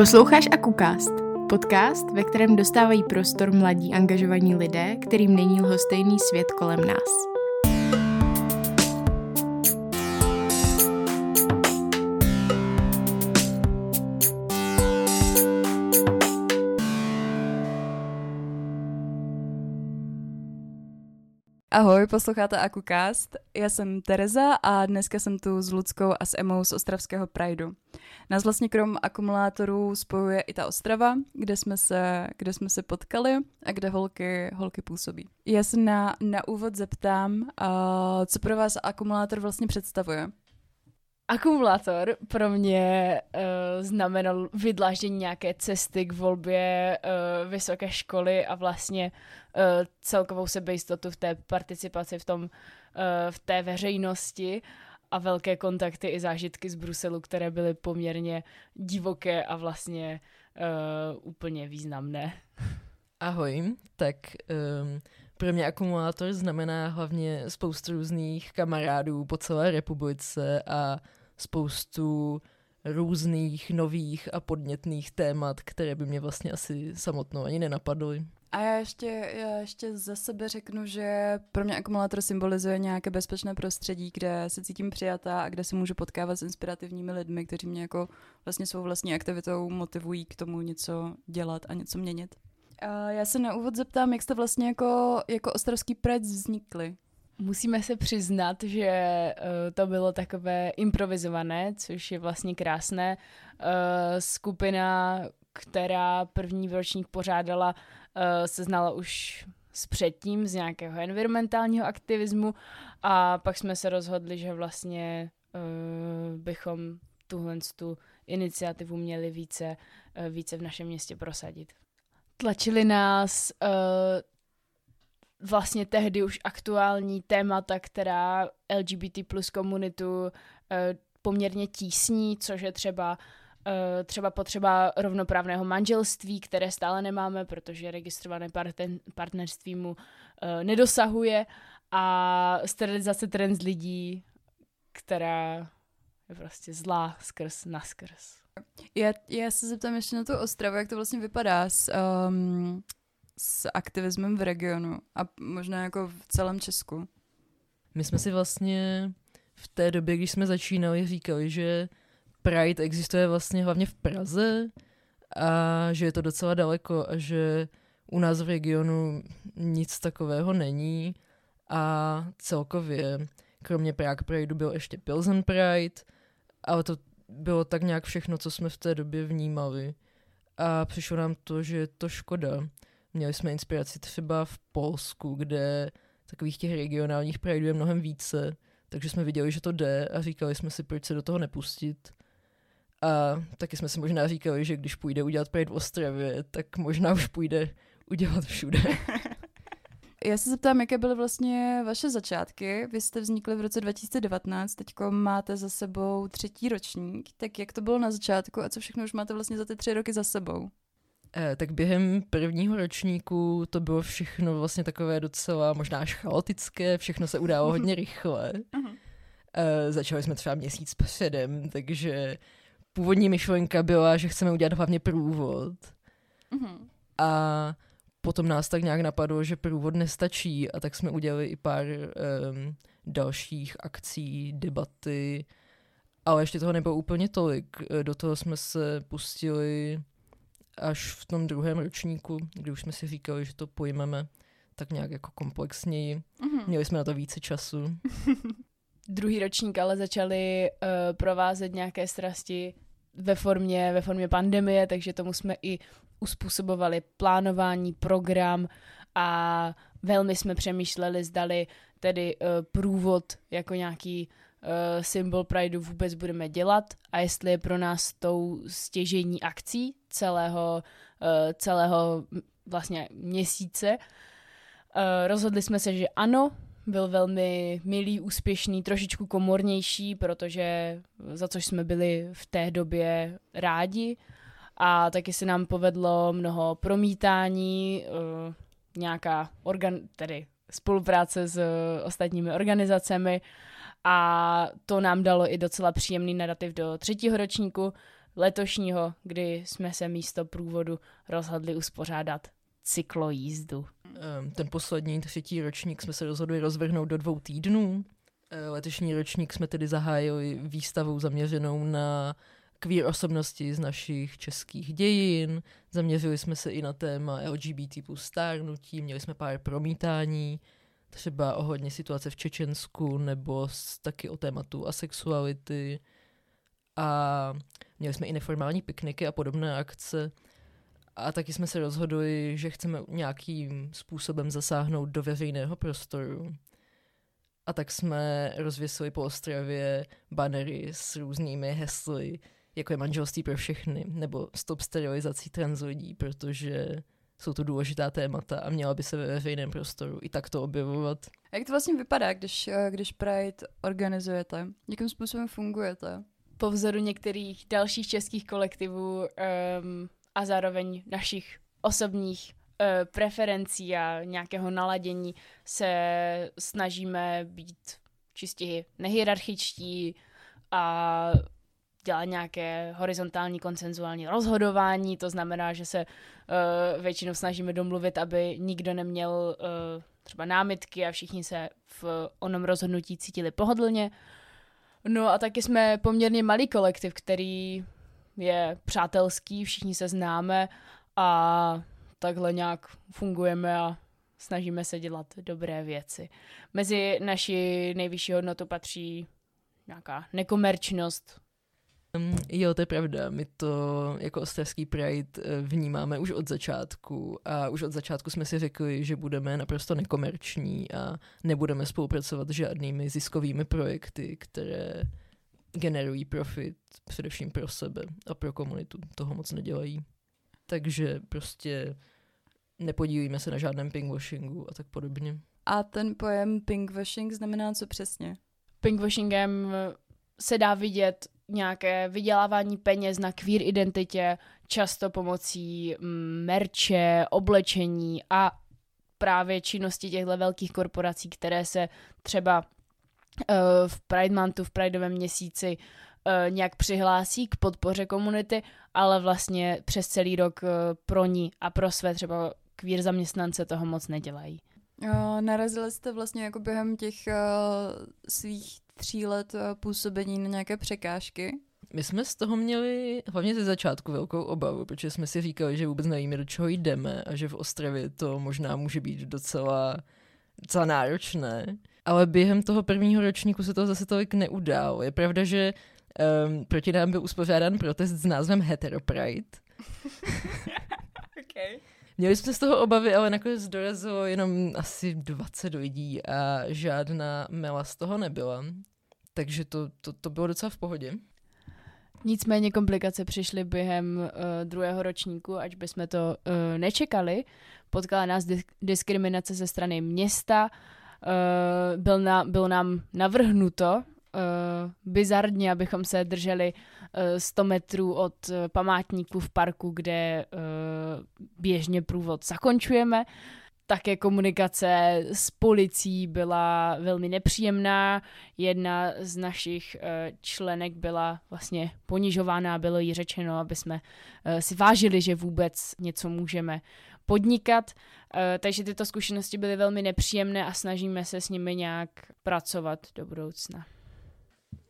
Posloucháš Akukast, podcast, ve kterém dostávají prostor mladí angažovaní lidé, kterým není lhostejný svět kolem nás. Ahoj, posloucháte Akukast. Já jsem Tereza a dneska jsem tu s Ludskou a s Emou z Ostravského Prideu. Nás vlastně krom akumulátorů spojuje i ta Ostrava, kde jsme se, kde jsme se potkali a kde holky, holky působí. Já se na, na úvod zeptám, uh, co pro vás akumulátor vlastně představuje? Akumulátor pro mě uh, znamenal vydláždění nějaké cesty k volbě uh, vysoké školy a vlastně uh, celkovou sebejistotu v té participaci v, tom, uh, v té veřejnosti a velké kontakty i zážitky z Bruselu, které byly poměrně divoké a vlastně uh, úplně významné. Ahoj, tak um, pro mě akumulátor znamená hlavně spoustu různých kamarádů po celé republice a spoustu různých nových a podnětných témat, které by mě vlastně asi samotnou ani nenapadly. A já ještě, já ještě za sebe řeknu, že pro mě akumulátor symbolizuje nějaké bezpečné prostředí, kde se cítím přijatá a kde se můžu potkávat s inspirativními lidmi, kteří mě jako vlastně svou vlastní aktivitou motivují k tomu něco dělat a něco měnit. A já se na úvod zeptám, jak jste vlastně jako, jako ostrovský prec vznikli? Musíme se přiznat, že uh, to bylo takové improvizované, což je vlastně krásné. Uh, skupina, která první ročník pořádala, uh, se znala už s předtím z nějakého environmentálního aktivismu a pak jsme se rozhodli, že vlastně bychom tuhle tu iniciativu měli více, více v našem městě prosadit. Tlačili nás vlastně tehdy už aktuální témata, která LGBT plus komunitu uh, poměrně tísní, což je třeba uh, třeba potřeba rovnoprávného manželství, které stále nemáme, protože registrované partnerství mu uh, nedosahuje a sterilizace trans lidí, která je prostě zlá skrz naskrz. Já, já se zeptám ještě na tu Ostravu, jak to vlastně vypadá s, um, s aktivismem v regionu a možná jako v celém Česku. My jsme si vlastně v té době, když jsme začínali, říkali, že Pride existuje vlastně hlavně v Praze a že je to docela daleko a že u nás v regionu nic takového není a celkově kromě Prague Prideu byl ještě Pilsen Pride, ale to bylo tak nějak všechno, co jsme v té době vnímali. A přišlo nám to, že je to škoda, Měli jsme inspiraci třeba v Polsku, kde takových těch regionálních prajdů je mnohem více, takže jsme viděli, že to jde a říkali jsme si, proč se do toho nepustit. A taky jsme si možná říkali, že když půjde udělat Pride v Ostravě, tak možná už půjde udělat všude. Já se zeptám, jaké byly vlastně vaše začátky. Vy jste vznikli v roce 2019, teď máte za sebou třetí ročník. Tak jak to bylo na začátku a co všechno už máte vlastně za ty tři roky za sebou? Eh, tak během prvního ročníku to bylo všechno vlastně takové docela možná až chaotické, všechno se událo hodně rychle. Eh, začali jsme třeba měsíc předem, takže původní myšlenka byla, že chceme udělat hlavně průvod. A potom nás tak nějak napadlo, že průvod nestačí a tak jsme udělali i pár um, dalších akcí, debaty, ale ještě toho nebylo úplně tolik. Eh, do toho jsme se pustili až v tom druhém ročníku, kdy už jsme si říkali, že to pojmeme tak nějak jako komplexněji. Mm-hmm. Měli jsme na to více času. Druhý ročník ale začali uh, provázet nějaké strasti ve formě, ve formě pandemie, takže tomu jsme i uspůsobovali plánování, program a velmi jsme přemýšleli, zdali tedy uh, průvod jako nějaký symbol Prideu vůbec budeme dělat a jestli je pro nás tou stěžení akcí celého, uh, celého vlastně měsíce. Uh, rozhodli jsme se, že ano, byl velmi milý, úspěšný, trošičku komornější, protože za což jsme byli v té době rádi a taky se nám povedlo mnoho promítání, nějaká organ, tedy spolupráce s ostatními organizacemi a to nám dalo i docela příjemný narrativ do třetího ročníku, letošního, kdy jsme se místo průvodu rozhodli uspořádat cyklojízdu. Ehm, Ten poslední třetí ročník jsme se rozhodli rozvrhnout do dvou týdnů. Eh, Letošní ročník jsme tedy zahájili výstavou zaměřenou na queer osobnosti z našich českých dějin. Zaměřili jsme se i na téma LGBT plus stárnutí, měli jsme pár promítání, třeba ohledně situace v Čečensku nebo s, taky o tématu asexuality. A měli jsme i neformální pikniky a podobné akce. A taky jsme se rozhodli, že chceme nějakým způsobem zasáhnout do veřejného prostoru. A tak jsme rozvěsili po Ostravě banery s různými hesly, jako je manželství pro všechny, nebo stop sterilizací trans lidí, protože jsou to důležitá témata a měla by se ve veřejném prostoru i takto objevovat. A jak to vlastně vypadá, když, eh, když Pride organizujete? Jakým způsobem fungujete? Po vzoru některých dalších českých kolektivů um, a zároveň našich osobních uh, preferencí a nějakého naladění se snažíme být čistě nehierarchičtí a dělat nějaké horizontální konsenzuální rozhodování, to znamená, že se uh, většinou snažíme domluvit, aby nikdo neměl uh, třeba námitky a všichni se v onom rozhodnutí cítili pohodlně. No a taky jsme poměrně malý kolektiv, který je přátelský, všichni se známe a takhle nějak fungujeme a snažíme se dělat dobré věci. Mezi naši nejvyšší hodnotu patří nějaká nekomerčnost, jo, to je pravda. My to jako Ostravský Pride eh, vnímáme už od začátku a už od začátku jsme si řekli, že budeme naprosto nekomerční a nebudeme spolupracovat s žádnými ziskovými projekty, které generují profit především pro sebe a pro komunitu. Toho moc nedělají. Takže prostě nepodílíme se na žádném pinkwashingu a tak podobně. A ten pojem pinkwashing znamená co přesně? pinkwashingem se dá vidět nějaké vydělávání peněz na queer identitě, často pomocí mm, merče, oblečení a právě činnosti těchto velkých korporací, které se třeba uh, v Pride Monthu, v Prideovém měsíci uh, nějak přihlásí k podpoře komunity, ale vlastně přes celý rok uh, pro ní a pro své třeba queer zaměstnance toho moc nedělají. Narazili jste vlastně jako během těch svých tří let uh, působení na nějaké překážky? My jsme z toho měli hlavně ze začátku velkou obavu, protože jsme si říkali, že vůbec nevíme, do čeho jdeme a že v Ostravě to možná může být docela, docela náročné. Ale během toho prvního ročníku se to zase tolik neudálo. Je pravda, že um, proti nám byl uspořádán protest s názvem Heteropride. okay. Měli jsme z toho obavy, ale nakonec dorazilo jenom asi 20 lidí a žádná mela z toho nebyla. Takže to, to, to bylo docela v pohodě. Nicméně komplikace přišly během uh, druhého ročníku, ať bychom to uh, nečekali. Potkala nás dis- diskriminace ze strany města, uh, byl na, bylo nám navrhnuto uh, bizarně, abychom se drželi uh, 100 metrů od uh, památníku v parku, kde uh, běžně průvod zakončujeme. Také komunikace s policií byla velmi nepříjemná. Jedna z našich uh, členek byla vlastně ponižována bylo jí řečeno, aby jsme uh, si vážili, že vůbec něco můžeme podnikat. Uh, takže tyto zkušenosti byly velmi nepříjemné a snažíme se s nimi nějak pracovat do budoucna.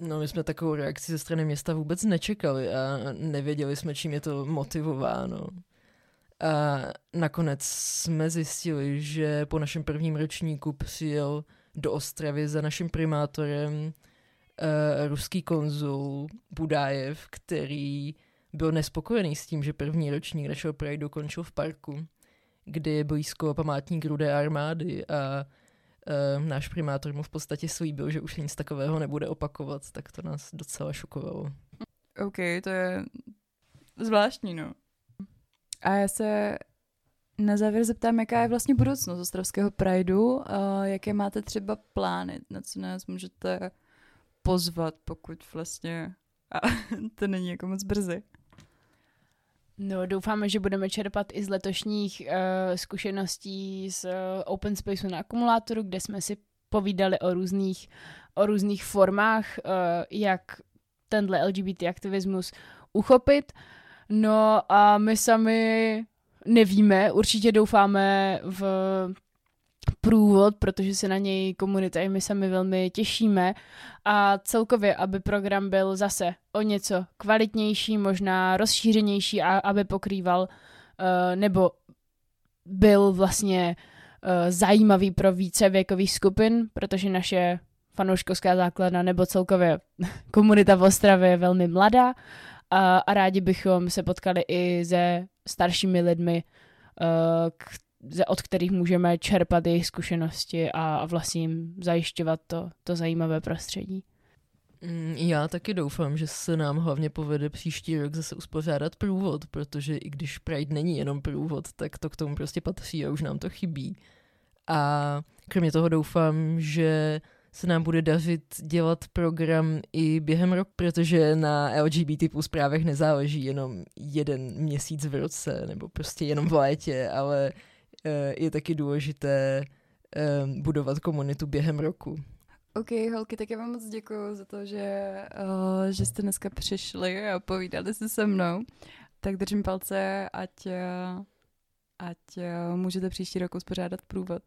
No, my jsme takovou reakci ze strany města vůbec nečekali a nevěděli jsme, čím je to motivováno. A nakonec jsme zjistili, že po našem prvním ročníku přijel do Ostravy za naším primátorem uh, ruský konzul Budájev, který byl nespokojený s tím, že první ročník našeho Pride dokončil v parku, kde je blízko památník Rudé armády a uh, náš primátor mu v podstatě slíbil, že už nic takového nebude opakovat, tak to nás docela šokovalo. OK, to je zvláštní, no. A já se na závěr zeptám, jaká je vlastně budoucnost Ostravského Prideu, a jaké máte třeba plány, na co nás můžete pozvat, pokud vlastně a to není jako moc brzy. No, doufáme, že budeme čerpat i z letošních uh, zkušeností z uh, Open Spaceu na akumulátoru, kde jsme si povídali o různých, o různých formách, uh, jak tenhle LGBT aktivismus uchopit. No a my sami nevíme, určitě doufáme v průvod, protože se na něj komunita i my sami velmi těšíme. A celkově, aby program byl zase o něco kvalitnější, možná rozšířenější a aby pokrýval uh, nebo byl vlastně uh, zajímavý pro více věkových skupin, protože naše fanouškovská základna nebo celkově komunita v Ostravě je velmi mladá a, a rádi bychom se potkali i se staršími lidmi, uh, od kterých můžeme čerpat jejich zkušenosti a, a vlastně jim zajišťovat to, to zajímavé prostředí. Mm, já taky doufám, že se nám hlavně povede příští rok zase uspořádat průvod, protože i když Pride není jenom průvod, tak to k tomu prostě patří a už nám to chybí. A kromě toho doufám, že se nám bude dařit dělat program i během roku, protože na LGBT plus právech nezáleží jenom jeden měsíc v roce nebo prostě jenom v létě, ale eh, je taky důležité eh, budovat komunitu během roku. OK, holky, tak já vám moc děkuji za to, že, uh, že jste dneska přišli a povídali se se mnou. Tak držím palce, ať, ať můžete příští rok uspořádat průvod.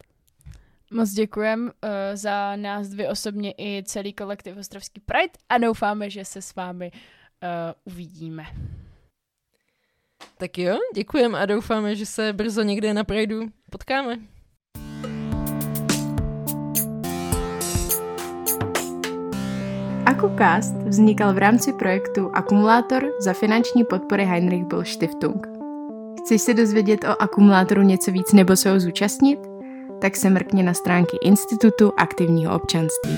Moc děkujem uh, za nás dvě osobně i celý kolektiv Ostravský Pride a doufáme, že se s vámi uh, uvidíme. Tak jo, děkujeme a doufáme, že se brzo někde na Prideu potkáme. AkuCast vznikal v rámci projektu Akumulátor za finanční podpory Heinrich Böll Stiftung. Chceš se dozvědět o akumulátoru něco víc nebo se ho zúčastnit? Tak se mrkně na stránky Institutu aktivního občanství.